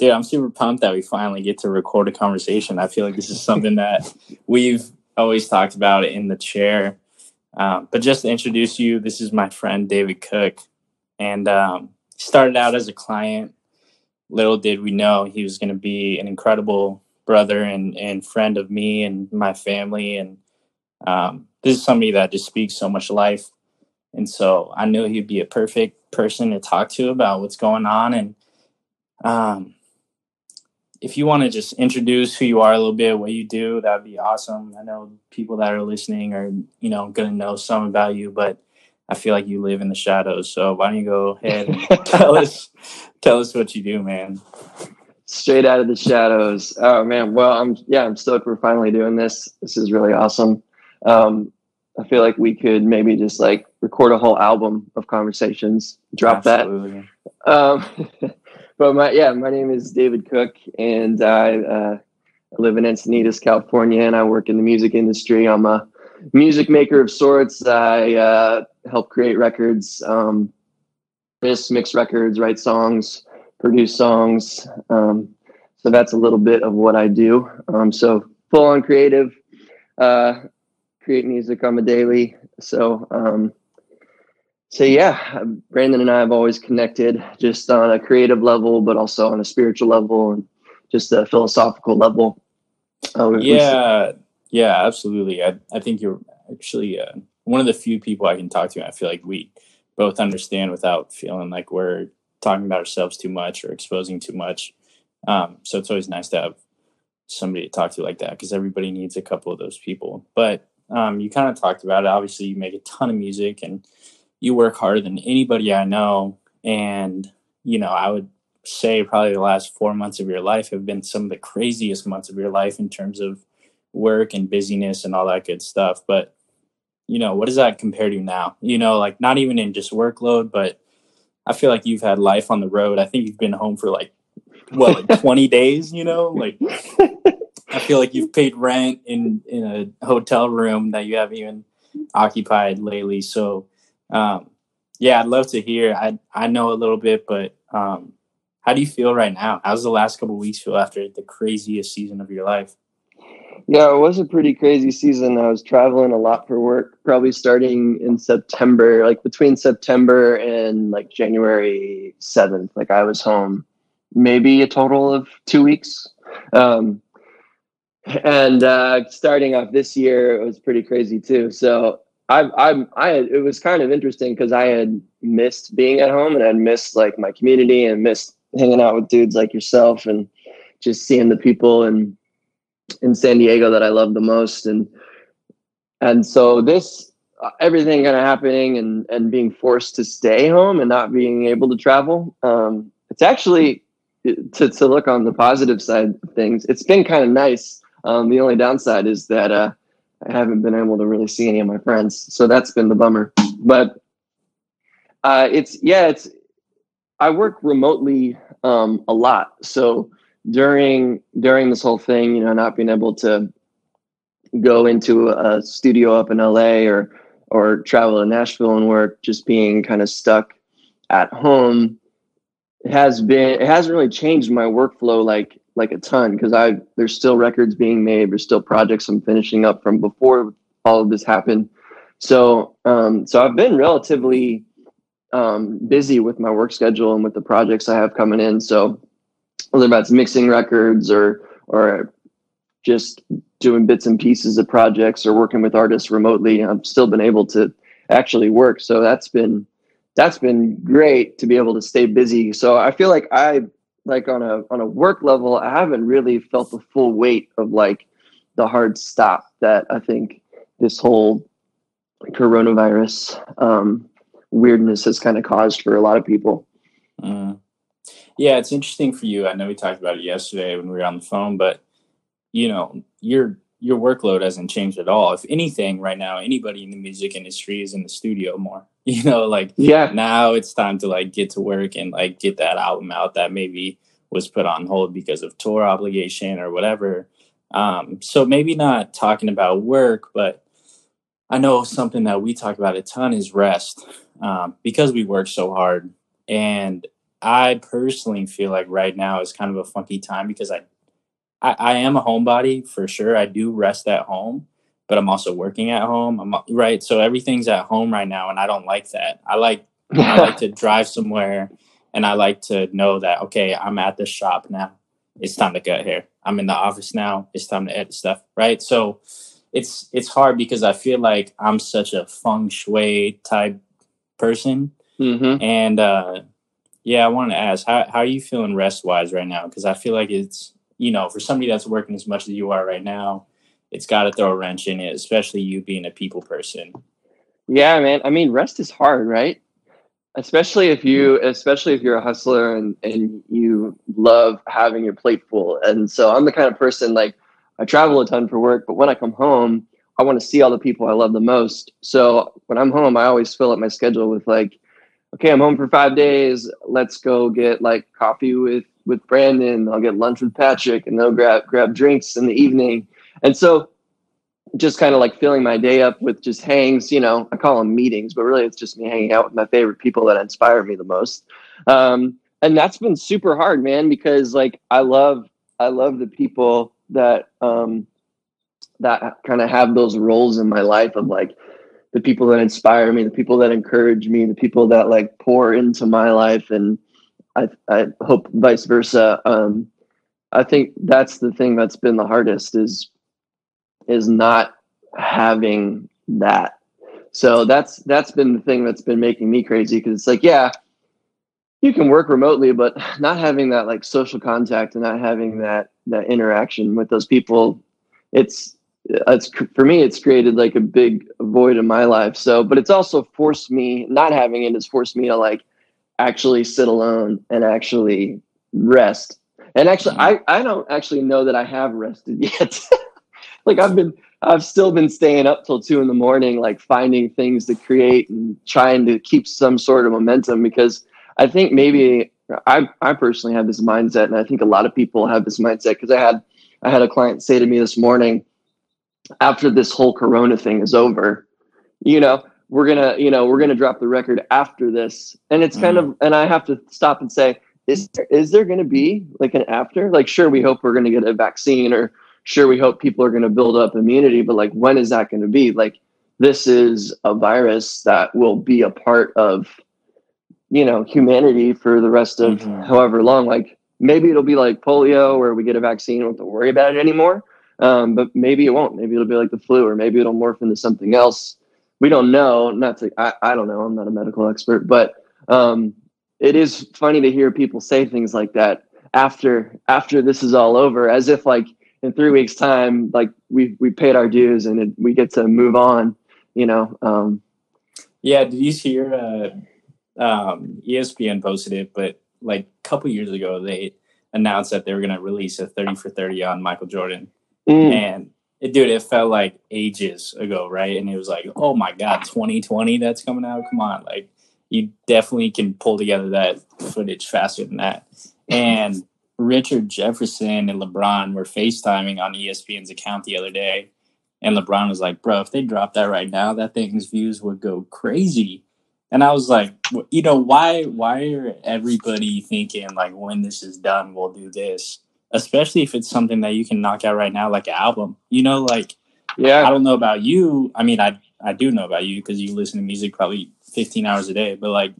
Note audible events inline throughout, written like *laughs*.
Dude, I'm super pumped that we finally get to record a conversation. I feel like this is something that *laughs* we've always talked about in the chair. Um, but just to introduce you, this is my friend David Cook, and um, started out as a client. Little did we know he was going to be an incredible brother and, and friend of me and my family. And um, this is somebody that just speaks so much life. And so I knew he'd be a perfect person to talk to about what's going on. And um, if you want to just introduce who you are a little bit, what you do, that'd be awesome. I know people that are listening are, you know, going to know some about you, but I feel like you live in the shadows. So why don't you go ahead and *laughs* tell us, tell us what you do, man. Straight out of the shadows. Oh man. Well, I'm, yeah, I'm stoked we're finally doing this. This is really awesome. Um, I feel like we could maybe just like record a whole album of conversations, drop Absolutely. that. Um, *laughs* but my yeah, my name is David Cook, and I, uh, live in Encinitas, California, and I work in the music industry. I'm a music maker of sorts. I uh, help create records, um, mix, mix records, write songs, produce songs. Um, so that's a little bit of what I do. Um, so full on creative, uh, create music on the daily. So um, so yeah, Brandon and I have always connected just on a creative level, but also on a spiritual level and just a philosophical level. Uh, yeah, yeah, absolutely. I, I think you're actually uh, one of the few people I can talk to. I feel like we both understand without feeling like we're talking about ourselves too much or exposing too much. Um, so it's always nice to have somebody to talk to like that because everybody needs a couple of those people. But um, you kind of talked about it. Obviously, you make a ton of music and you work harder than anybody I know. And, you know, I would say probably the last four months of your life have been some of the craziest months of your life in terms of work and busyness and all that good stuff. But, you know, what does that compare to now? You know, like not even in just workload, but I feel like you've had life on the road. I think you've been home for like, well, like *laughs* 20 days, you know? Like, I feel like you've paid rent in, in a hotel room that you haven't even occupied lately. So, um, yeah, I'd love to hear. I I know a little bit, but um, how do you feel right now? How's the last couple weeks feel after the craziest season of your life? Yeah, it was a pretty crazy season. I was traveling a lot for work, probably starting in September, like between September and like January 7th. Like I was home maybe a total of two weeks. Um, and uh, starting off this year, it was pretty crazy too. So I, I, I, it was kind of interesting because I had missed being at home and I'd missed like my community and missed hanging out with dudes like yourself and just seeing the people in, in San Diego that I love the most. And, and so this, uh, everything kind of happening and, and being forced to stay home and not being able to travel. Um, it's actually to, to look on the positive side of things. It's been kind of nice. Um, the only downside is that, uh, I haven't been able to really see any of my friends, so that's been the bummer. But uh, it's yeah, it's I work remotely um, a lot, so during during this whole thing, you know, not being able to go into a studio up in LA or or travel to Nashville and work, just being kind of stuck at home has been it hasn't really changed my workflow like like a ton because I there's still records being made. There's still projects I'm finishing up from before all of this happened. So um, so I've been relatively um, busy with my work schedule and with the projects I have coming in. So whether that's mixing records or or just doing bits and pieces of projects or working with artists remotely, I've still been able to actually work. So that's been that's been great to be able to stay busy. So I feel like I like on a on a work level, I haven't really felt the full weight of like the hard stop that I think this whole coronavirus um, weirdness has kind of caused for a lot of people. Mm. Yeah, it's interesting for you. I know we talked about it yesterday when we were on the phone, but you know, your your workload hasn't changed at all. If anything, right now, anybody in the music industry is in the studio more. *laughs* You know, like yeah, now it's time to like get to work and like get that album out that maybe was put on hold because of tour obligation or whatever. Um, so maybe not talking about work, but I know something that we talk about a ton is rest um, because we work so hard. And I personally feel like right now is kind of a funky time because I, I, I am a homebody for sure. I do rest at home, but I'm also working at home. I'm right, so everything's at home right now, and I don't like that. I like I like to *laughs* drive somewhere, and I like to know that okay, I'm at the shop now. It's time to cut hair. I'm in the office now. It's time to edit stuff. Right, so it's it's hard because I feel like I'm such a feng shui type person, Mm-hmm. and uh, yeah, I wanted to ask how how are you feeling rest wise right now? Because I feel like it's you know for somebody that's working as much as you are right now, it's got to throw a wrench in it, especially you being a people person. Yeah, man. I mean, rest is hard, right? Especially if you, mm-hmm. especially if you're a hustler and and you love having your plate full. And so I'm the kind of person like I travel a ton for work, but when I come home, I want to see all the people I love the most. So when I'm home, I always fill up my schedule with like, okay, I'm home for five days. Let's go get like coffee with with Brandon. I'll get lunch with Patrick, and they'll grab grab drinks in the evening. And so just kind of like filling my day up with just hangs, you know, I call them meetings, but really it's just me hanging out with my favorite people that inspire me the most. Um, and that's been super hard, man, because like I love, I love the people that, um, that kind of have those roles in my life of like the people that inspire me, the people that encourage me, the people that like pour into my life. And I, I hope vice versa. Um, I think that's the thing that's been the hardest is is not having that. So that's that's been the thing that's been making me crazy because it's like, yeah, you can work remotely, but *laughs* not having that like social contact and not having that that interaction with those people, it's it's for me it's created like a big void in my life. So, but it's also forced me not having it has forced me to like actually sit alone and actually rest. And actually, mm-hmm. I I don't actually know that I have rested *laughs* yet. like I've been I've still been staying up till two in the morning, like finding things to create and trying to keep some sort of momentum because I think maybe I I personally have this mindset and I think a lot of people have this mindset because I had I had a client say to me this morning after this whole corona thing is over, you know, we're gonna, you know, we're gonna drop the record after this. And it's kind of and I have to stop and say, is there, is there gonna be like an after? Like sure we hope we're gonna get a vaccine or sure we hope people are going to build up immunity but like when is that going to be like this is a virus that will be a part of you know humanity for the rest of Mhm. however long like maybe it'll be like polio where we get a vaccine we don't have to worry about it anymore um, but maybe it won't maybe it'll be like the flu or maybe it'll morph into something else we don't know not to i, I don't know i'm not a medical expert but um, it is funny to hear people say things like that after after this is all over as if like in three weeks time like we we paid our dues and it, we get to move on you know um Yeah, did you hear? Uh, um, ESPN posted it, but like a couple years ago, they announced that they were going to release a thirty for thirty on Michael Jordan, mm, and it, dude, it felt like ages ago, right? And it was like, oh my god, twenty twenty, that's coming out. Come on, like you definitely can pull together that footage faster than that. And Richard Jefferson and LeBron were FaceTiming on ESPN's account the other day. And LeBron was like, bro, if they drop that right now, that thing's views would go crazy. And I was like, you know, why why are everybody thinking like when this is done, we'll do this? Especially if it's something that you can knock out right now, like an album. You know, like yeah, I don't know about you. I mean, I I do know about you because you listen to music probably 15 hours a day. But like,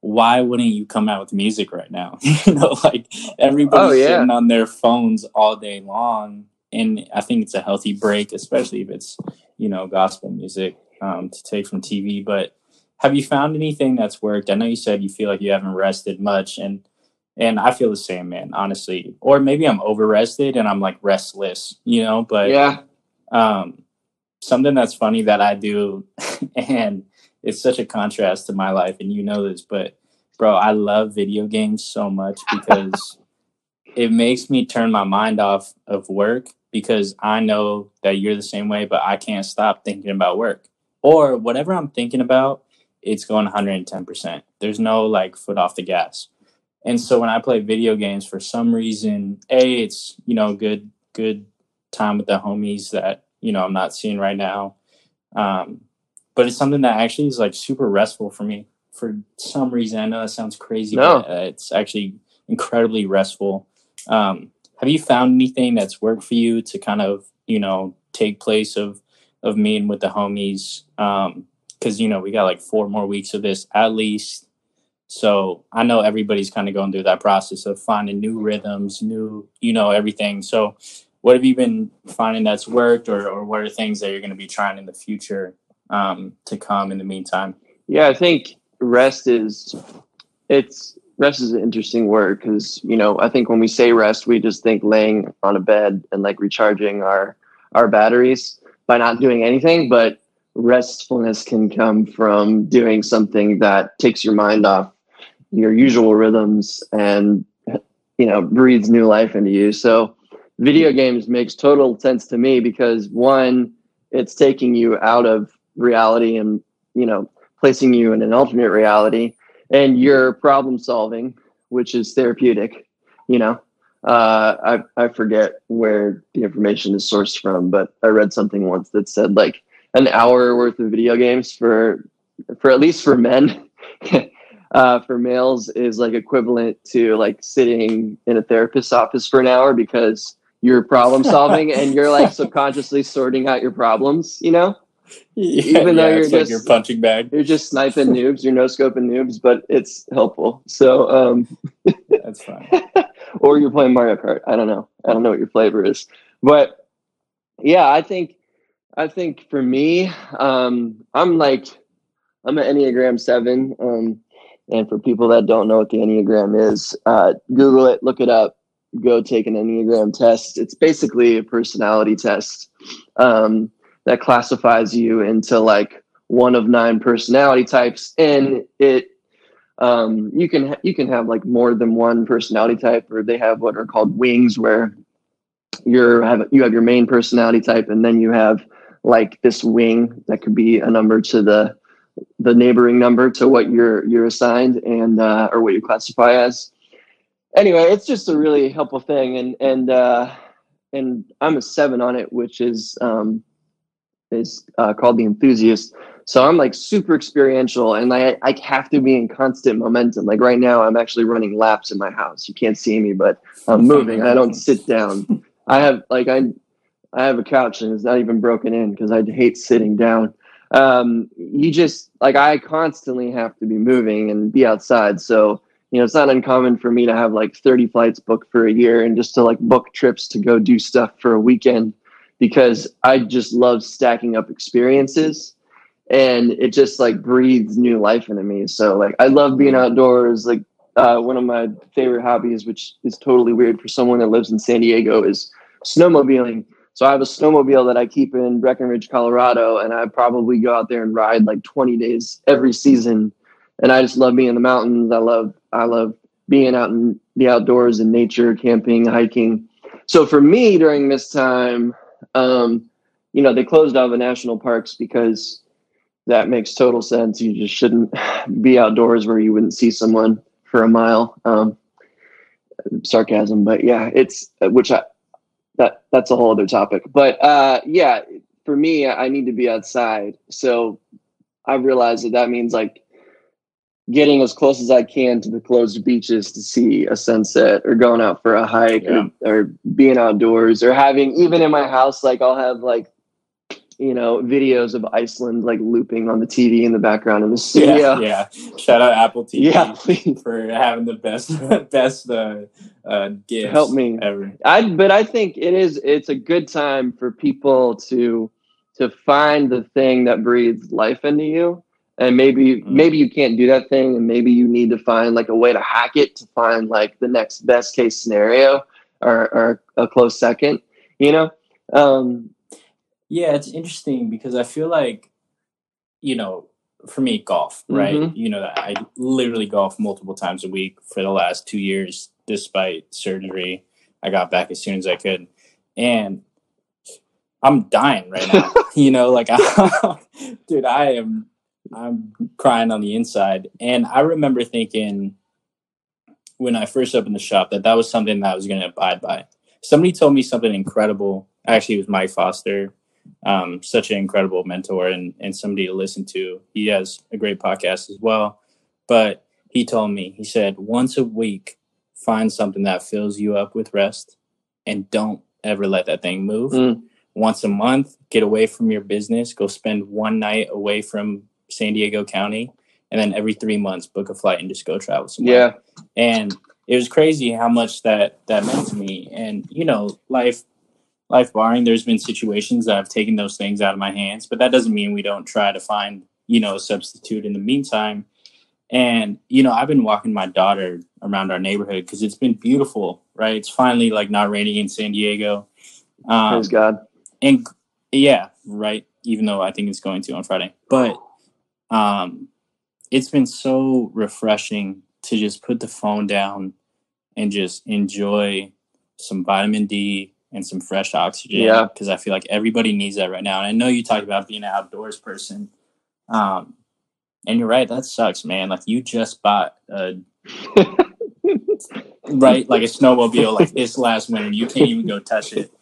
why wouldn't you come out with music right now? *laughs* you know, like everybody's Oh, yeah. sitting on their phones all day long, and I think it's a healthy break, especially if it's you know gospel music um, to take from TV. But have you found anything that's worked? I know you said you feel like you haven't rested much, and and I feel the same, man. Honestly, or maybe I'm over rested and I'm like restless, you know. But yeah um, something that's funny that I do, *laughs* and it's such a contrast to my life, and you know this, but bro, I love video games so much because *laughs* it makes me turn my mind off of work because I know that you're the same way, but I can't stop thinking about work or whatever I'm thinking about. It's going 110%. There's no like foot off the gas. And so when I play video games, for some reason, a it's you know good good time with the homies that you know I'm not seeing right now. Um, but it's something that actually is like super restful for me for some reason, I know that sounds crazy, No. but uh, it's actually incredibly restful. Um, have you found anything that's worked for you to kind of, you know, take place of of meeting with the homies? Um, because you know we got like four more weeks of this at least. So I know everybody's kind of going through that process of finding new rhythms, new, you know, everything. So what have you been finding that's worked or, or what are things that you're going to be trying in the future um, to come in the meantime? Yeah, I think rest is it's rest is an interesting word because you know I think when we say rest, we just think laying on a bed and like recharging our our batteries by not doing anything. But restfulness can come from doing something that takes your mind off your usual rhythms and you know breathes new life into you. So video games makes total sense to me because one, it's taking you out of reality and you know placing you in an alternate reality and you're problem solving which is therapeutic you know uh, I, I forget where the information is sourced from but i read something once that said like an hour worth of video games for for at least for men *laughs* uh, for males is like equivalent to like sitting in a therapist's office for an hour because you're problem *laughs* solving and you're like subconsciously sorting out your problems you know Even though you're it's like just- your punching bag. you're just sniping noobs, you're no scoping noobs, but it's helpful. So, um, That's fine. *laughs* or you're playing Mario Kart. I don't know. I don't know what your flavor is, but yeah, I think, I think for me, um, I'm like, I'm an Enneagram seven. Um, and for people that don't know what the Enneagram is, uh, Google it, look it up, go take an Enneagram test. It's basically a personality test. Um, that classifies you into like one of nine personality types and it um, you can ha- you can have like more than one personality type or they have what are called wings where you're have you have your main personality type and then you have like this wing that could be a number to the the neighboring number to what you're you're assigned and uh, or what you classify as. Anyway it's just a really helpful thing and and uh and i'm a seven on it which is um is uh, called the enthusiast. So i'm like super experiential and I, I have to be in constant momentum. Like right now i'm actually running laps in my house. You can't see me but i'm moving. I don't sit down. I have like i i have a couch and it's not even broken in because i hate sitting down um you just like i constantly have to be moving and be outside so you know it's not uncommon for me to have like 30 flights booked for a year and just to like book trips to go do stuff for a weekend because I just love stacking up experiences and it just like breathes new life into me. So like I love being outdoors. Like uh, one of my favorite hobbies, which is totally weird for someone that lives in San Diego, is snowmobiling. So I have a snowmobile that I keep in Breckenridge, Colorado, and I probably go out there and ride like 20 days every season. And I just love being in the mountains. I love I love being out in the outdoors and nature, camping, hiking. So for me during this time, um, you know, they closed all the national parks because that makes total sense. You just shouldn't *sighs* be outdoors where you wouldn't see someone for a mile. Um, sarcasm, but yeah, it's which I that that's a whole other topic. But uh, yeah, for me, I need to be outside. So I realized that that means like getting as close as I can to the closed beaches to see a sunset or going out for a hike Yeah. or, or being outdoors or having even in my house like I'll have like you know videos of Iceland like looping on the TV in the background in the studio. Yeah, yeah. Shout out Apple TV Yeah, please. for having the best *laughs* best uh, uh, gifts Help me. ever. I but I think it is it's a good time for people to to find the thing that breathes life into you. And maybe Mm. maybe you can't do that thing and maybe you need to find like a way to hack it to find like the next best case scenario or, or a close second, you know? Um Yeah, it's interesting because I feel like, you know, for me, golf, right? Mhm. You know, I literally golf multiple times a week for the last two years, despite surgery. I got back as soon as I could. And I'm dying right now. *laughs* you know, like, *laughs* dude, I am, I'm crying on the inside. And I remember thinking when I first opened the shop that that was something that I was going to abide by. Somebody told me something incredible. Actually, it was Mike Foster um, such an incredible mentor and, and somebody to listen to. He has a great podcast as well. but he told me, he said, once a week, find something that fills you up with rest and don't ever let that thing move. Mm. Once a month, get away from your business, go spend one night away from San Diego County, and then every three months, book a flight and just go travel somewhere. Yeah. And it was crazy how much that that meant to me. And you know, life life barring, there's been situations that I've taken those things out of my hands, but that doesn't mean we don't try to find you know a substitute in the meantime. And you know, I've been walking my daughter around our neighborhood because it's been beautiful, right? It's finally like not raining in San Diego. Um, Praise God. and yeah, right. Even though I think it's going to on Friday, but um, it's been so refreshing to just put the phone down and just enjoy some vitamin D and some fresh oxygen. Yeah. because I feel like everybody needs that right now. And I know you talked about being an outdoors person, um, and you're right. That sucks, man. Like you just bought a *laughs* right like a snowmobile like this last winter you can't even go touch it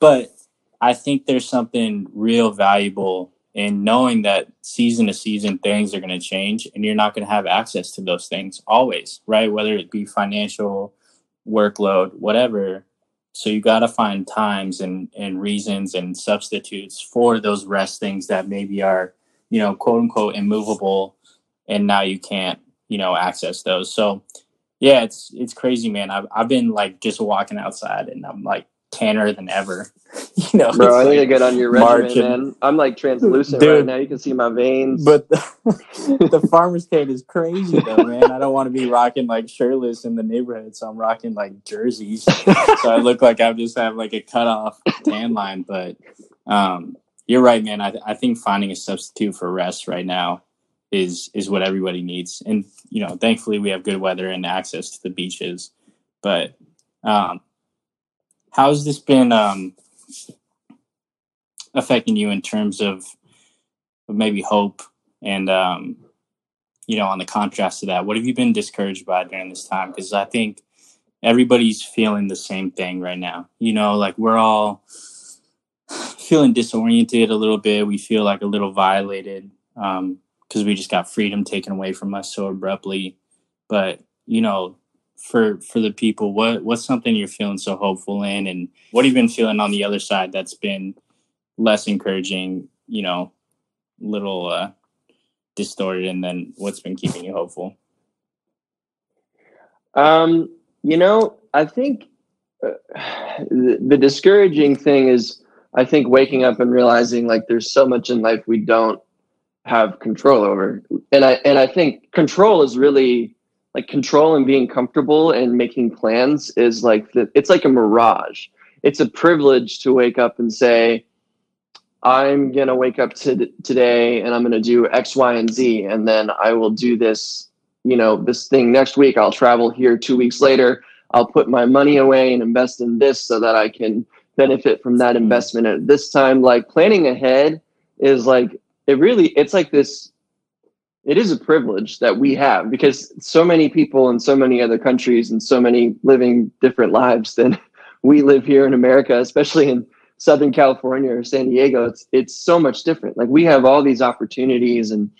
but i think there's something real valuable in knowing that season to season things are going to change and you're not going to have access to those things always right whether it be financial workload whatever so you got to find times and and reasons and substitutes for those rest things that maybe are you know quote unquote immovable and now you can't you know access those so yeah, it's it's crazy, man. I've I've been like just walking outside and I'm like tanner than ever. *laughs* you know, Bro, I need to get on your regimen, man. I'm like translucent Dude. right now. You can see my veins. But *laughs* the, the *laughs* farmer's cane is crazy though, man. I don't want to be rocking like shirtless in the neighborhood, so I'm rocking like jerseys. so I look like I just have like a cut off tan line. But um, you're right, man. I I think finding a substitute for rest right now is is what everybody needs. And you know, thankfully we have good weather and access to the beaches. But um, how's this been um, affecting you in terms of, maybe hope and um, you know on the contrast to that? What have you been discouraged by during this time? Because I think everybody's feeling the same thing right now. You know, like we're all *sighs* feeling disoriented a little bit. We feel like a little violated because we just got freedom taken away from us so abruptly. But you know, for for the people, what what's something you're feeling so hopeful in, and what have you been feeling on the other side that's been less encouraging? You know, little uh, distorted, and then what's been keeping you hopeful? Um, you know, I think uh, the, the discouraging thing is, I think waking up and realizing like there's so much in life we don't have control over, and I and I think control is really like control and being comfortable and making plans is like the, it's like a mirage. It's a privilege to wake up and say, I'm gonna wake up to today and I'm gonna do X, Y, and Z, and then I will do this you know this thing next week. I'll travel here two weeks later. I'll put my money away and invest in this so that i can benefit from that investment at this time. Like planning ahead is like it really it's like this it is a privilege that we have because so many people in so many other countries and so many living different lives than *laughs* we live here in america especially in southern california or san diego. It's it's so much different. Like we have all these opportunities and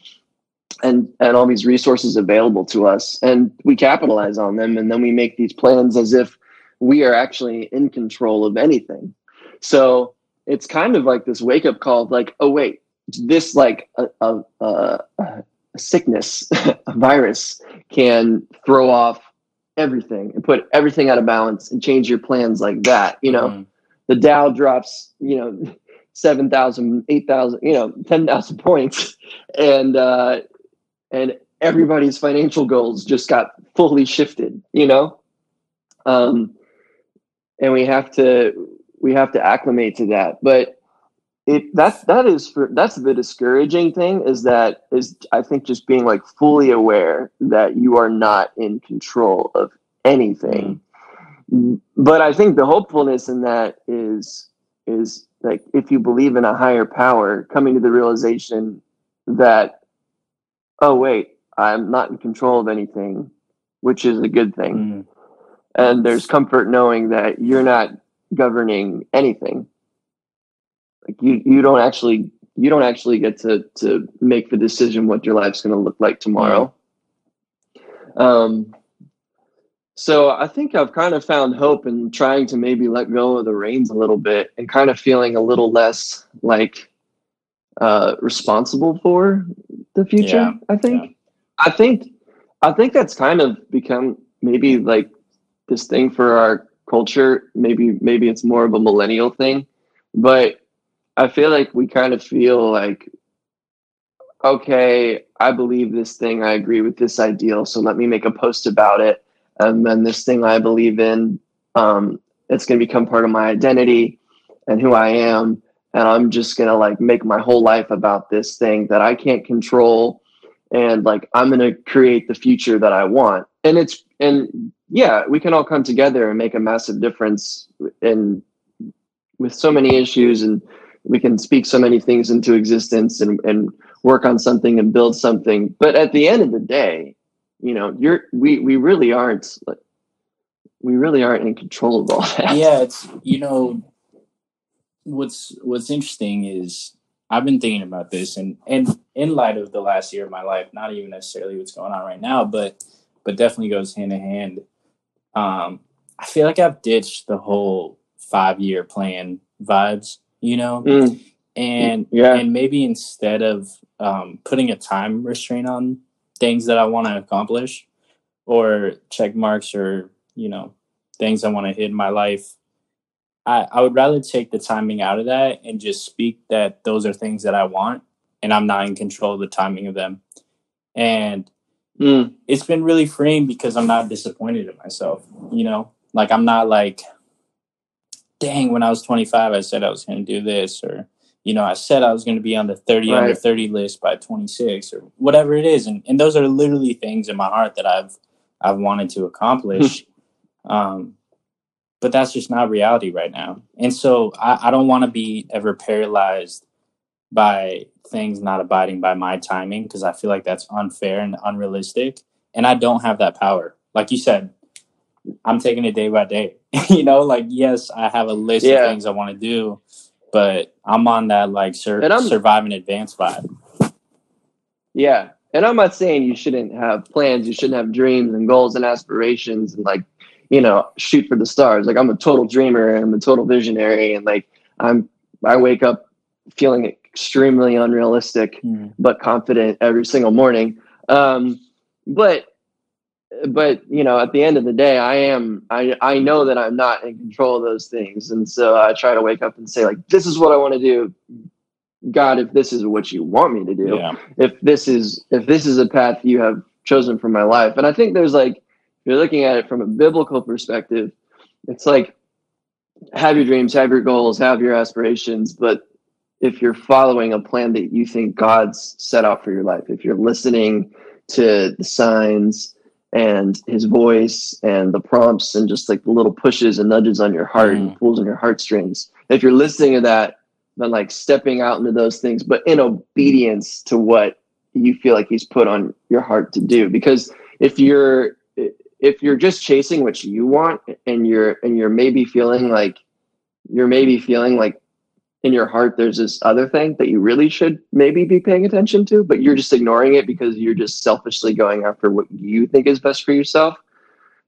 and and all these resources available to us and we capitalize on them and then we make these plans as if we are actually in control of anything. So it's kind of like this wake up call of like oh wait this like a, a, a, sickness *laughs* a virus can throw off everything and put everything out of balance and change your plans like that you know? Mhm. the dow drops you know *laughs* 7000 8000 you know *laughs* 10000 points. And uh and everybody's financial goals just got fully shifted you know? Um and we have to we have to acclimate to that. But it that that is for that's the discouraging thing is that is i think just being like fully aware that you are not in control of anything. But i think the hopefulness in that is is like if you believe in a higher power coming to the realization that oh wait i'm not in control of anything which is a good thing. Mhm. and there's comfort knowing that you're not governing anything like you you don't actually you don't actually get to to make the decision what your life's going to look like tomorrow Um, so I think I've kind of found hope in trying to maybe let go of the reins a little bit and kind of feeling a little less like uh, responsible for the future. Yeah, I think. I think. I think that's kind of become maybe like this thing for our culture. Maybe maybe it's more of a millennial thing, but I feel like we kind of feel like, okay, I believe this thing. I agree with this ideal. So let me make a post about it, and then this thing I believe in, um, it's going to become part of my identity and who I am and I'm just gonna like make my whole life about this thing that I can't control, and like I'm gonna create the future that I want. And it's and yeah, we can all come together and make a massive difference in with so many issues, and we can speak so many things into existence and and work on something and build something. But at the end of the day, you know, you're we we really aren't we really aren't in control of all that. Yeah, it's you know what's what's interesting is I've been thinking about this and and in light of the last year of my life, not even necessarily what's going on right now, but but definitely goes hand in hand. Um, I feel like I've ditched the whole five year plan vibes, you know, Mm, and Yeah. and maybe instead of um, putting a time restraint on things that I want to accomplish or check marks or you know things I want to hit in my life, I, I would rather take the timing out of that and just speak that those are things that I want and I'm not in control of the timing of them. And mm, it's been really freeing because I'm not disappointed in myself, you know? Like I'm not like, dang, when I was 25, I said I was going to do this, or, you know, I said I was going to be on the 30 under 30 list by 26 or whatever it is. And, and those are literally things in my heart that I've, I've wanted to accomplish. um, but that's just not reality right now. And so I, I don't want to be ever paralyzed by things not abiding by my timing because I feel like that's unfair and unrealistic. And I don't have that power. Like you said, I'm taking it day by day. *laughs* you know, like yes, I have a list Yeah. of things I want to do, but I'm on that like sur- survive and advance vibe. yeah. And I'm not saying you shouldn't have plans, you shouldn't have dreams and goals and aspirations and like, you know, shoot for the stars. Like I'm a total dreamer and I'm a total visionary and like I'm I wake up feeling extremely unrealistic but confident every single morning. Um, but but you know, at the end of the day, I am I I know that I'm not in control of those things, and so I try to wake up and say like, this is what I want to do. God, if this is what you want me to do, Yeah. if this is if this is a path you have chosen for my life, and I think there's like if you're looking at it from a biblical perspective, it's like have your dreams, have your goals, have your aspirations, but if you're following a plan that you think God's set out for your life, if you're listening to the signs and his voice and the prompts and just like the little pushes and nudges on your heart and Mm. pulls on your heartstrings, if you're listening to that, then like stepping out into those things, but in obedience to what you feel like he's put on your heart to do. Because if you're if you're just chasing what you want and you're and you're maybe feeling like you're maybe feeling like in your heart there's this other thing that you really should maybe be paying attention to but you're just ignoring it because you're just selfishly going after what you think is best for yourself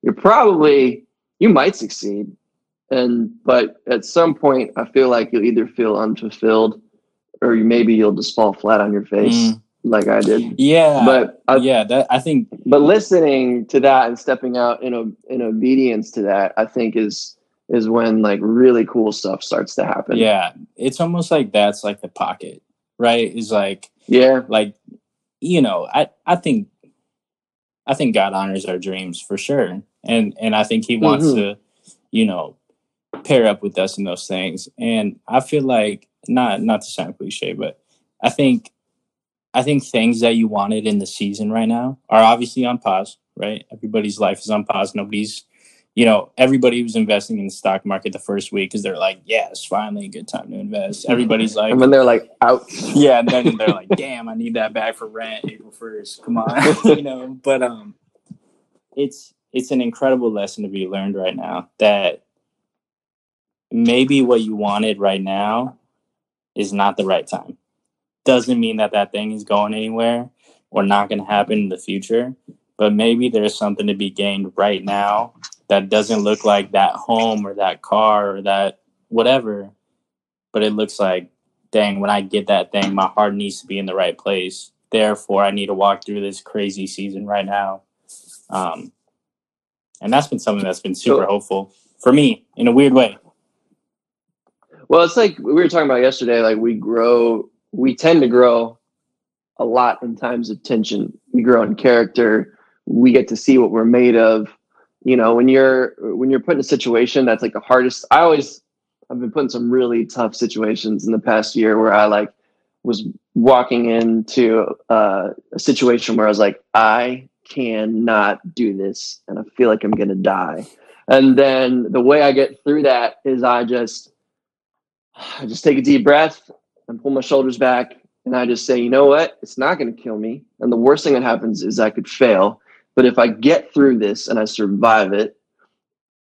you're probably you might succeed and but at some point i feel like you'll either feel unfulfilled or you maybe you'll just fall flat on your face Mm. like i did Yeah. but I, yeah, that I think but listening to that and stepping out in o- in obedience to that i think is is when like really cool stuff starts to happen yeah, it's almost like that's like the pocket, right? Is like yeah like you know, I I think I think God honors our dreams for sure. And and I think he wants Mhm. to, you know, pair up with us in those things. And I feel like not not to sound cliche, but I think I think things that you wanted in the season right now are obviously on pause, right? Everybody's life is on pause. Nobody's you know, everybody was investing in the stock market the first week because they're like, yeah, it's finally a good time to invest. Everybody's like, and when they're like out yeah, and then they're like, "Damn, I need that back for rent April first. Come on, *laughs* you know." But um, it's it's an incredible lesson to be learned right now that maybe what you wanted right now is not the right time. Doesn't mean that that thing is going anywhere or not going to happen in the future. but maybe there's something to be gained right now that doesn't look like that home or that car or that whatever, but it looks like, dang, when I get that thing, my heart needs to be in the right place. Therefore, I need to walk through this crazy season right now. Um, and that's been something that's been super hopeful for me in a weird way. Well, it's like we were talking about yesterday. Like we grow, we tend to grow a lot in times of tension. We grow in character. We get to see what we're made of. You know, when you're when you're put in a situation that's like the hardest. I always I've been put in some really tough situations in the past year where I like was walking into uh, a situation where I was like, I cannot do this, and I feel like I'm gonna die. And then the way I get through that is I just I just take a deep breath and pull my shoulders back and I just say, you know what? It's not to kill me. And the worst thing that happens is I could fail. But if I get through this and I survive it,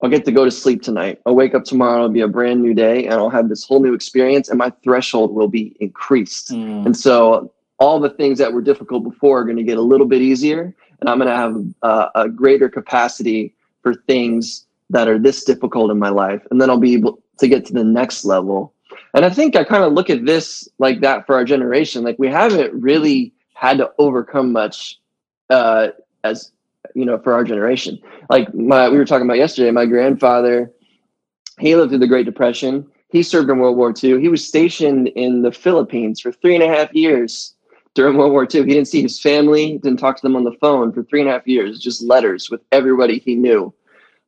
I'll get to go to sleep tonight. I'll wake up tomorrow. It'll be a brand new day and I'll have this whole new experience and my threshold will be increased. Mm. And so all the things that were difficult before are going to get a little bit easier. And I'm going to have a, a greater capacity for things that are this difficult in my life. And then I'll be able to get to the next level and I think I kind of look at this like that for our generation. Like we haven't really had to overcome much uh, as you know for our generation. Like my we were talking about yesterday, my grandfather, he lived through the Great Depression. He served in World War II. He was stationed in the Philippines for three and a half years during World War II. He didn't see his family, didn't talk to them on the phone for three and a half years, just letters with everybody he knew.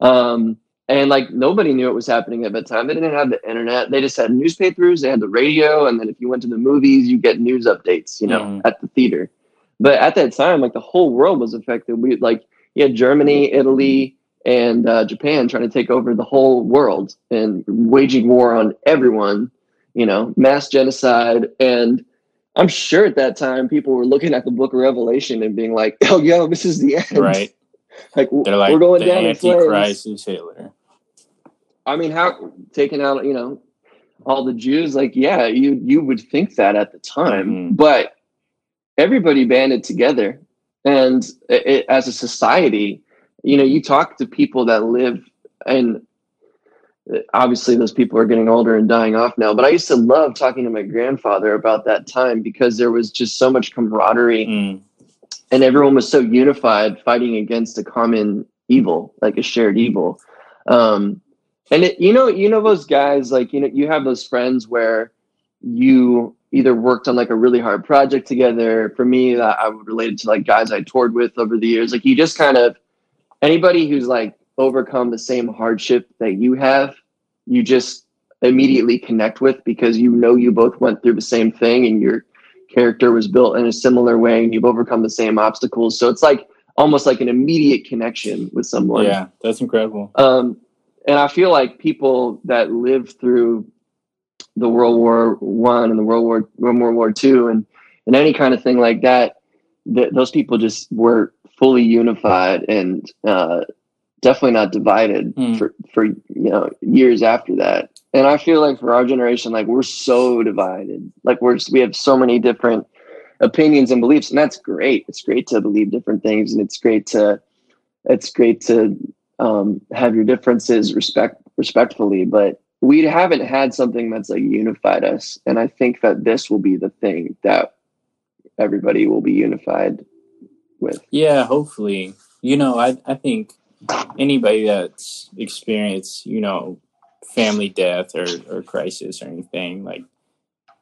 Um, and like nobody knew what was happening at that time. They didn't have the internet. They just had newspapers. They had the radio, and then if you went to the movies, you get news updates. You know, mm. at the theater. But at that time, like the whole world was affected. We like you had Germany, Italy, and uh, Japan trying to take over the whole world and waging war on everyone. You know, mass genocide, and I'm sure at that time people were looking at the Book of Revelation and being like, *laughs* "Oh, yo, this is the end." Right. *laughs* Like, They're like we're going the down Antichrist is Hitler. I mean, how taking out, you know, all the Jews, like, yeah, you you would think that at the time, mm-hmm. but everybody banded together, and it, it, as a society, you know, you talk to people that live, and obviously those people are getting older and dying off now. But I used to love talking to my grandfather about that time because there was just so much camaraderie, mm. and everyone was so unified, fighting against a common evil, like a shared evil. Um, and it, you know, you know those guys like you know you have those friends where you either worked on like a really hard project together. For me, that I would relate it to like guys I toured with over the years. Like you just kind of anybody who's like overcome the same hardship that you have, you just immediately connect with because you know you both went through the same thing and your character was built in a similar way and you've overcome the same obstacles. So it's like almost like an immediate connection with someone. Yeah, that's incredible. Um, and I feel like people that live through the World War One and the World War World War Two and and any kind of thing like that, that those people just were fully unified and uh, definitely not divided mm. for for you know years after that. And I feel like for our generation, like we're so divided. Like we're just, we have so many different opinions and beliefs, and that's great. It's great to believe different things, and it's great to it's great to um, have your differences respect respectfully, but we haven't had something that's like unified us, and I think that this will be the thing that everybody will be unified with. Yeah, hopefully. You know, I I think anybody that's experienced, you know, family death or, or crisis or anything, like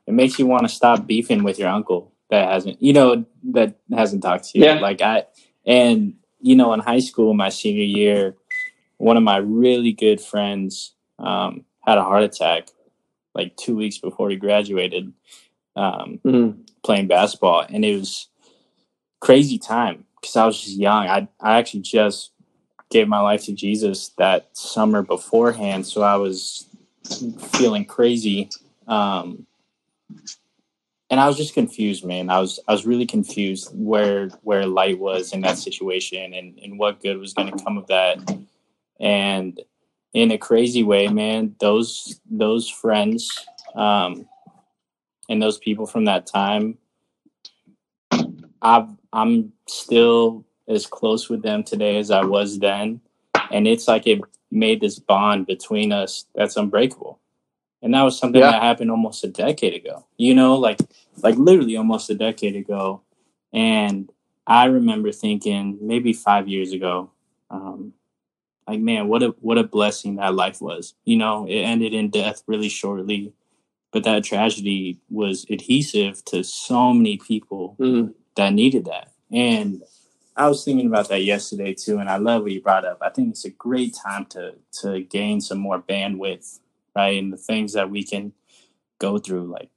it makes you want to stop beefing with your uncle that hasn't, you know, that hasn't talked to you. Yeah. Like I, and you know, in high school, my senior year, one of my really good friends um, had a heart attack like two weeks before he graduated um, mm-hmm. playing basketball, and it was crazy time because I was just young. I I actually just gave my life to Jesus that summer beforehand, so I was feeling crazy. Um, and I was just confused, man. I was I was really confused where where light was in that situation and, and what good was going to come of that and in a crazy way man those those friends um, and those people from that time i i'm still as close with them today as I was then. And it's like it made this bond between us that's unbreakable. And that was something yeah. that happened almost a decade ago. You know, like like literally almost a decade ago. And I remember thinking maybe five years ago, um, like man, what a what a blessing that life was. You know, it ended in death really shortly, but that tragedy was adhesive to so many people mm. that needed that. And I was thinking about that yesterday too, and I love what you brought up. I think it's a great time to to gain some more bandwidth, right? And the things that we can go through, like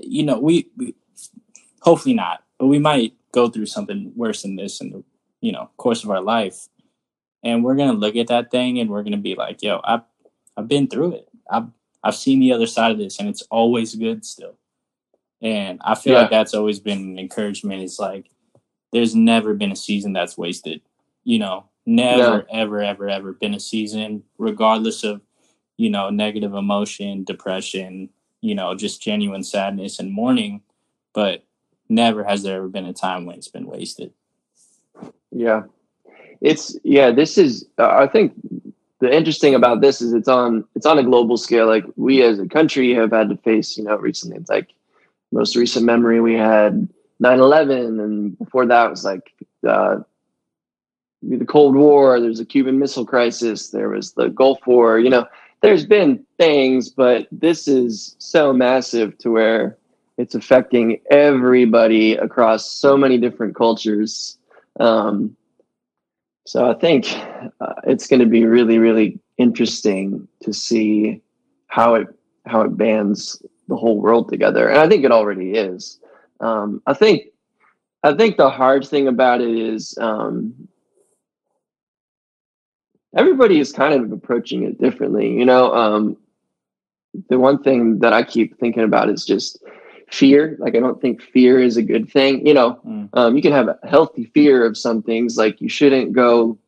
you know, we, we hopefully not, but we might go through something worse than this in the you know course of our life, and we're gonna look at that thing and we're gonna be like, yo, I've I've been through it. I've I've seen the other side of this, and it's always good still. And I feel yeah. like that's always been an encouragement. It's like there's never been a season that's wasted. You know, never, no. ever, ever, ever been a season, regardless of, you know, negative emotion, depression, you know, just genuine sadness and mourning. But never has there ever been a time when it's been wasted. Yeah. It's, yeah, this is, uh, I think the interesting about this is it's on, it's on a global scale. Like we as a country have had to face, you know, recently, it's like most recent memory we had 9-11 and before that was like uh, the cold war there's a cuban missile crisis there was the gulf war you know there's been things but this is so massive to where it's affecting everybody across so many different cultures um, so i think uh, it's going to be really really interesting to see how it how it bands the whole world together and i think it already is um, I think I think the hard thing about it is um, everybody is kind of approaching it differently. You know, um, the one thing that I keep thinking about is just fear. Like I don't think fear is a good thing. You know, mm. um, you can have a healthy fear of some things. Like you shouldn't go,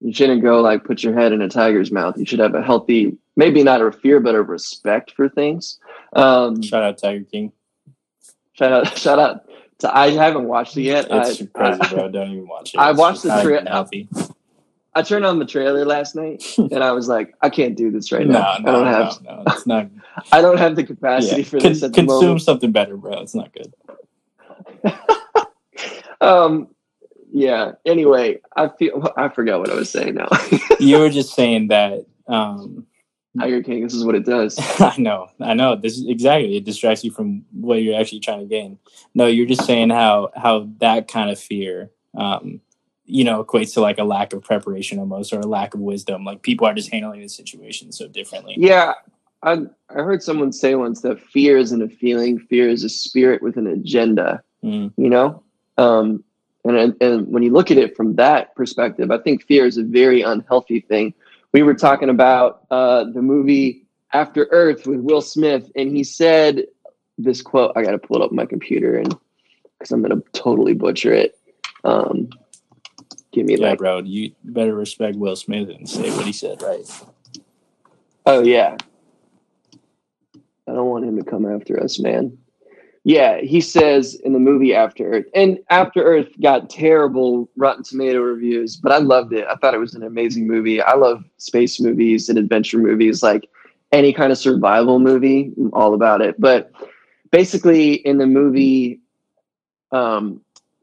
you shouldn't go like put your head in a tiger's mouth. You should have a healthy, maybe not a fear, but a respect for things. Um, Shout out Tiger King. Shout out! *laughs* Shout out! To, I haven't watched it yet. It's I, crazy, I, bro. Don't even watch it. I watched the trailer. I turned on the trailer last night, *laughs* and I was like, I can't do this right no, now. No, I don't have. No, no, it's not. *laughs* I don't have the capacity yeah. for Con- this. At consume moment. something better, bro. It's not good. *laughs* um. Yeah. Anyway, I feel I forgot what I was saying now. you were just saying that um, Tiger King. This is what it does. I know, I know. This is exactly it distracts you from what you're actually trying to gain. No, you're just saying how how that kind of fear, um, you know, equates to like a lack of preparation almost, or a lack of wisdom. Like people are just handling the situation so differently. Yeah, I I heard someone say once that fear isn't a feeling. Fear is a spirit with an agenda. Mm. You know, um, and and when you look at it from that perspective, I think fear is a very unhealthy thing we were talking about uh, the movie After Earth with Will Smith, and he said this quote. I got to pull it up my computer, and because I'm gonna totally butcher it. Um, give me yeah, bro. You better respect Will Smith and say what he said, right? Oh yeah. I don't want him to come after us, man. Yeah, he says in the movie After Earth, and After Earth got terrible Rotten Tomato reviews, but I loved it. I thought it was an amazing movie. I love space movies and adventure movies, like any kind of survival movie. I'm all about it. But basically, in the movie, um,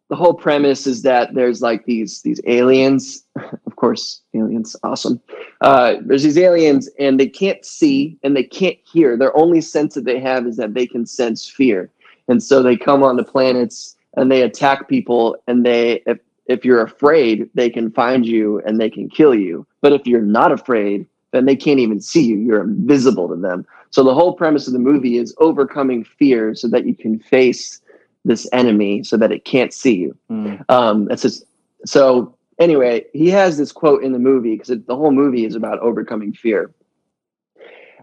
the whole premise is that there's like these these aliens. *laughs* Of course, aliens, awesome. Uh, there's these aliens, and they can't see and they can't hear. Their only sense that they have is that they can sense fear and so they come onto planets and they attack people and they if if you're afraid they can find you and they can kill you but if you're not afraid then they can't even see you you're invisible to them so the whole premise of the movie is overcoming fear so that you can face this enemy so that it can't see you mm. um that's just so anyway he has this quote in the movie because the whole movie is about overcoming fear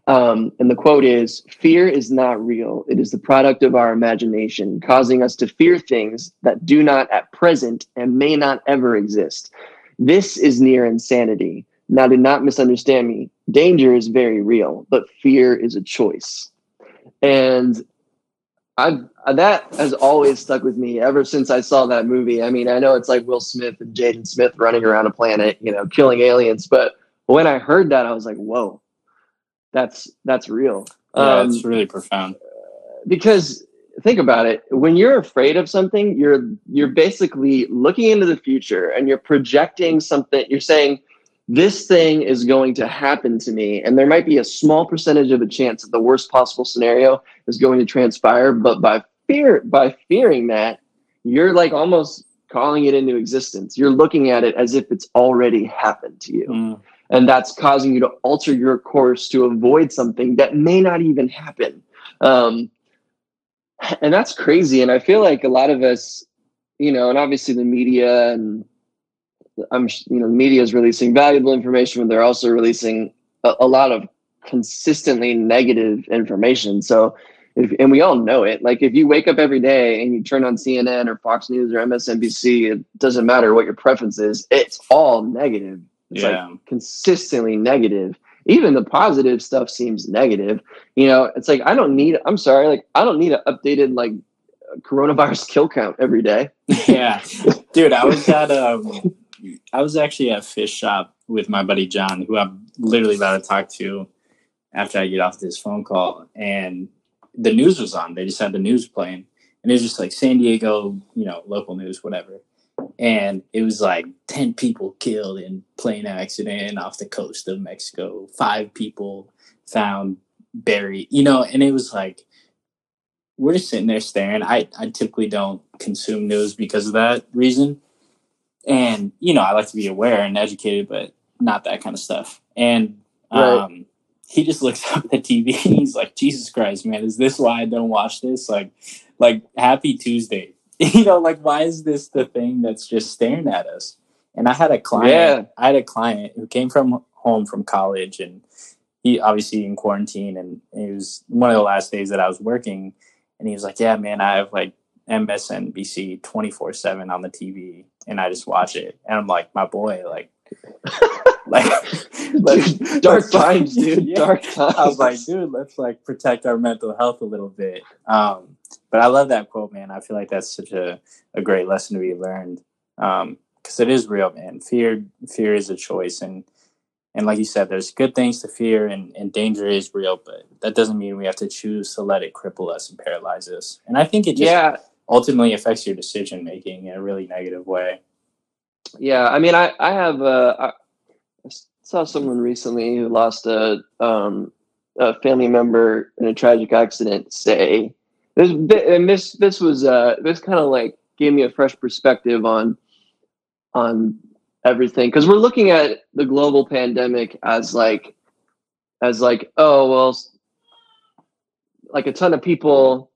um, and the quote is Fear is not real. It is the product of our imagination, causing us to fear things that do not at present and may not ever exist. This is near insanity. Now, do not misunderstand me. Danger is very real, but fear is a choice. And I that has always stuck with me ever since I saw that movie. I mean, I know it's like Will Smith and Jaden Smith running around a planet, you know, killing aliens, but when I heard that, I was like, "Whoa, that's that's real." Yeah, um, it's really profound. Because think about it, when you're afraid of something, you're you're basically looking into the future and you're projecting something. You're saying, "This thing is going to happen to me," and there might be a small percentage of a chance that the worst possible scenario is going to transpire. But by fear, by fearing that, you're like almost calling it into existence. You're looking at it as if it's already happened to you. Mm and that's causing you to alter your course to avoid something that may not even happen um, and that's crazy and i feel like a lot of us you know and obviously the media and i'm you know the media is releasing valuable information but they're also releasing a, a lot of consistently negative information so if, and we all know it like if you wake up every day and you turn on cnn or fox news or msnbc it doesn't matter what your preference is it's all negative it's yeah. like consistently negative. Even the positive stuff seems negative. You know, it's like I don't need. I'm sorry, like I don't need an updated like coronavirus kill count every day. yeah, *laughs* dude, I was at um, I was actually at fish shop with my buddy John, who I'm literally about to talk to after I get off this phone call, and the news was on. They just had the news playing, and it was just like San Diego, you know, local news, whatever. And it was like 10 people killed in plane accident off the coast of mexico. Five people found buried you know and it was like we're just sitting there staring. I i typically don't consume news because of that reason and you know i like to be aware and educated but not that kind of stuff and um right. he just looks *laughs* up at the tv and he's like jesus christ man is this why i don't watch this like like happy tuesday *laughs* you know, like why is this the thing that's just staring at us? And I had a client, yeah. I had a client who came from home from college and he obviously in quarantine and it was one of the last days that I was working and he was like, Yeah, man, I have like MSNBC twenty four seven on the TV and I just watch it. And I'm like, my boy, like *laughs* like, like dark times, dude. *laughs* Yeah. Dark times. I was like, dude, let's like protect our mental health a little bit. Um, but I love that quote, man. I feel like that's such a, a great lesson to be learned. Um, because it is real, man. Fear, fear is a choice, and and like you said, there's good things to fear, and, and danger is real, but that doesn't mean we have to choose to let it cripple us and paralyze us. And I think it just yeah. Ultimately affects your decision making in a really negative way. Yeah, I mean, I I have uh, I saw someone recently who lost a um, a family member in a tragic accident say this and this this was uh this kind of like gave me a fresh perspective on on everything because we're looking at the global pandemic as like as like oh well like a ton of people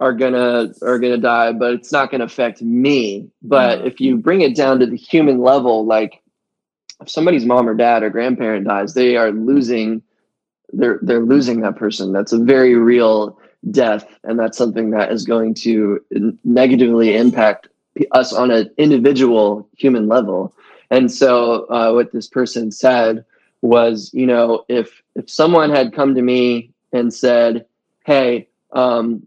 are gonna are gonna die but it's not gonna affect me. But mm-hmm. if you bring it down to the human level like if somebody's mom or dad or grandparent dies they are losing they're they're losing that person. That's a very real death and that's something that is going to negatively impact us on an individual human level. And so uh, what this person said was you know if if someone had come to me and said hey um,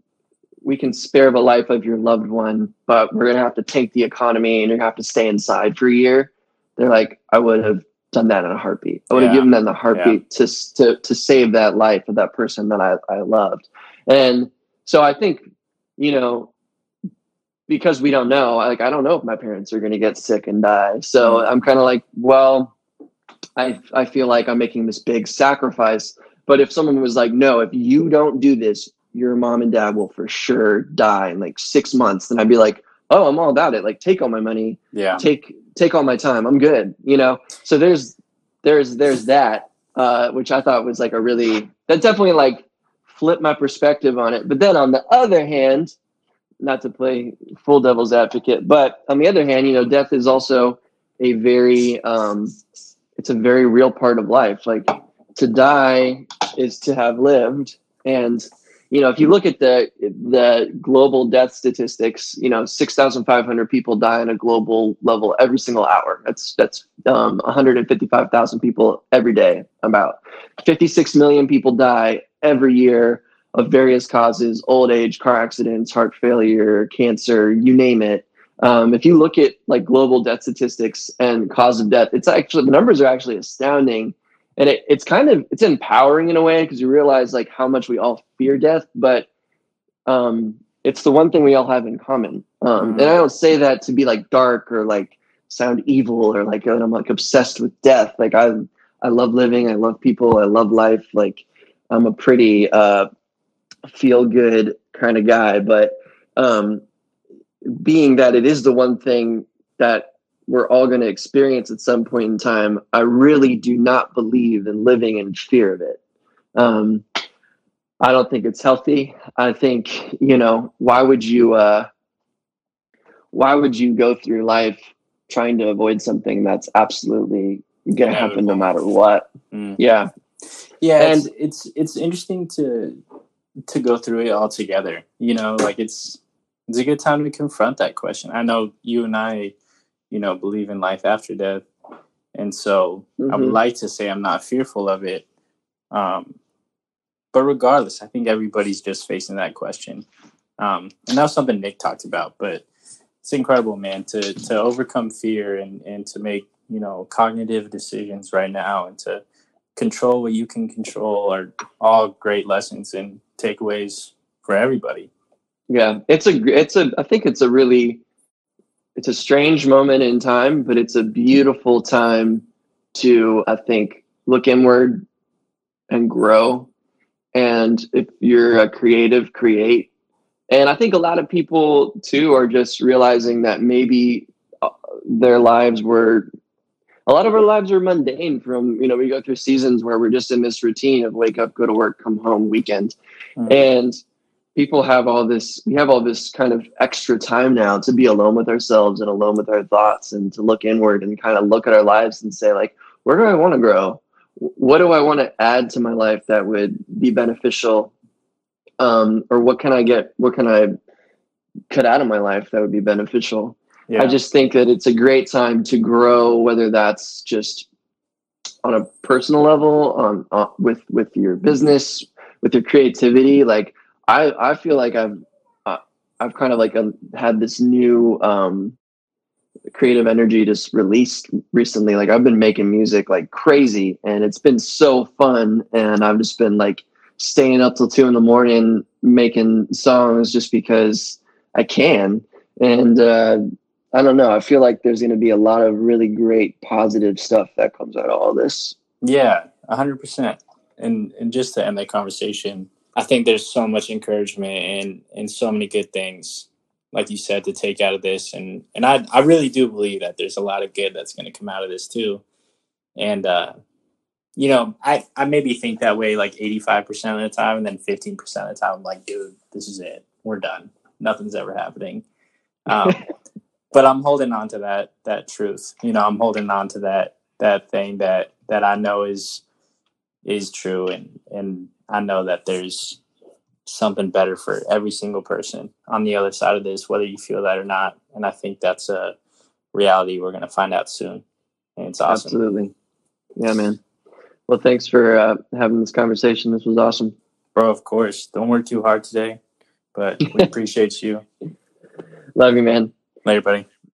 we can spare the life of your loved one but we're going to have to take the economy and you're to have to stay inside for a year they're like i would have done that in a heartbeat i would yeah. have given them the heartbeat yeah. to, to to save that life of that person that i, I loved and so I think, you know, because we don't know, like I don't know if my parents are going to get sick and die. So mm-hmm. I'm kind of like, well, I I feel like I'm making this big sacrifice. But if someone was like, no, if you don't do this, your mom and dad will for sure die in like six months, then I'd be like, oh, I'm all about it. Like take all my money. Yeah. Take take all my time. I'm good. You know. So there's there's there's that, uh, which I thought was like a really that definitely like flipped my perspective on it. But then on the other hand, not to play full devil's advocate, but on the other hand, you know, death is also a very um it's a very real part of life. Like to die is to have lived. And you know, if you look at the the global death statistics, you know, six thousand five hundred people die on a global level every single hour. That's that's um, one hundred and fifty five thousand people every day. About fifty six million people die every year. of various causes old age car accidents heart failure cancer you name it um, if you look at like global death statistics and cause of death it's actually the numbers are actually astounding and it, it's kind of it's empowering in a way because you realize like how much we all fear death but um, it's the one thing we all have in common. Um, and i don't say that to be like dark or like sound evil or like i'm like obsessed with death. Like i i love living i love people i love life. Like i'm a pretty uh, feel good kind of guy but um, being that it is the one thing that we're all going to experience at some point in time, I really do not believe in living in fear of it. Um, I don't think it's healthy. I think, you know, why would you, uh, why would you go through life trying to avoid something that's absolutely going to happen no matter what? Mm. Yeah. Yeah. And it's, it's, it's interesting to, to go through it all together, you know, like it's, it's a good time to confront that question. I know you and I, you know, believe in life after death. And so mm-hmm. I would mm-hmm. like to say I'm not fearful of it. Um, but regardless, I think everybody's just facing that question. Um, and that was something Nick talked about, but it's incredible, man, to, to overcome fear and, and to make, you know, cognitive decisions right now and to control what you can control are all great lessons and takeaways for everybody. Yeah, it's a, it's a, I think it's a really, it's a strange moment in time, but it's a beautiful time to, I think, look inward and grow. And if you're a creative, create. And I think a lot of people too are just realizing that maybe uh, their lives were a lot of our lives are mundane from you know we go through seasons where we're just in this routine of wake up go to work come home weekend mm-hmm. and people have all this we have all this kind of extra time now to be alone with ourselves and alone with our thoughts and to look inward and kind of look at our lives and say like where do i want to grow what do i want to add to my life that would be beneficial? Um, or what can i get what can i cut out of my life that would be beneficial? Yeah. i just think that it's a great time to grow whether that's just on a personal level on uh, with with your business with your creativity like I I feel like I've uh, I've kind of like um, had this new um, creative energy just released recently. Like I've been making music like crazy, and it's been so fun. And I've just been like staying up till two in the morning making songs just because I can. And uh, I don't know. I feel like there's going to be a lot of really great positive stuff that comes out of all this. Yeah, hundred percent. And and just to end the conversation, I think there's so much encouragement and and so many good things, like you said, to take out of this. And and I I really do believe that there's a lot of good that's going to come out of this too. And uh, you know, I I maybe think that way like 85 percent of the time, and then 15 percent of the time, I'm like, dude, this is it. We're done. Nothing's ever happening. Um, *laughs* but I'm holding on to that that truth. You know, I'm holding on to that that thing that that I know is is true and and I know that there's something better for every single person on the other side of this, whether you feel that or not. And I think that's a reality we're going to find out soon. And it's awesome. Absolutely. Yeah, man. Well, thanks for uh, having this conversation. This was awesome. Bro, of course. Don't work too hard today, but we *laughs* appreciate you. Love you, man. Later, buddy.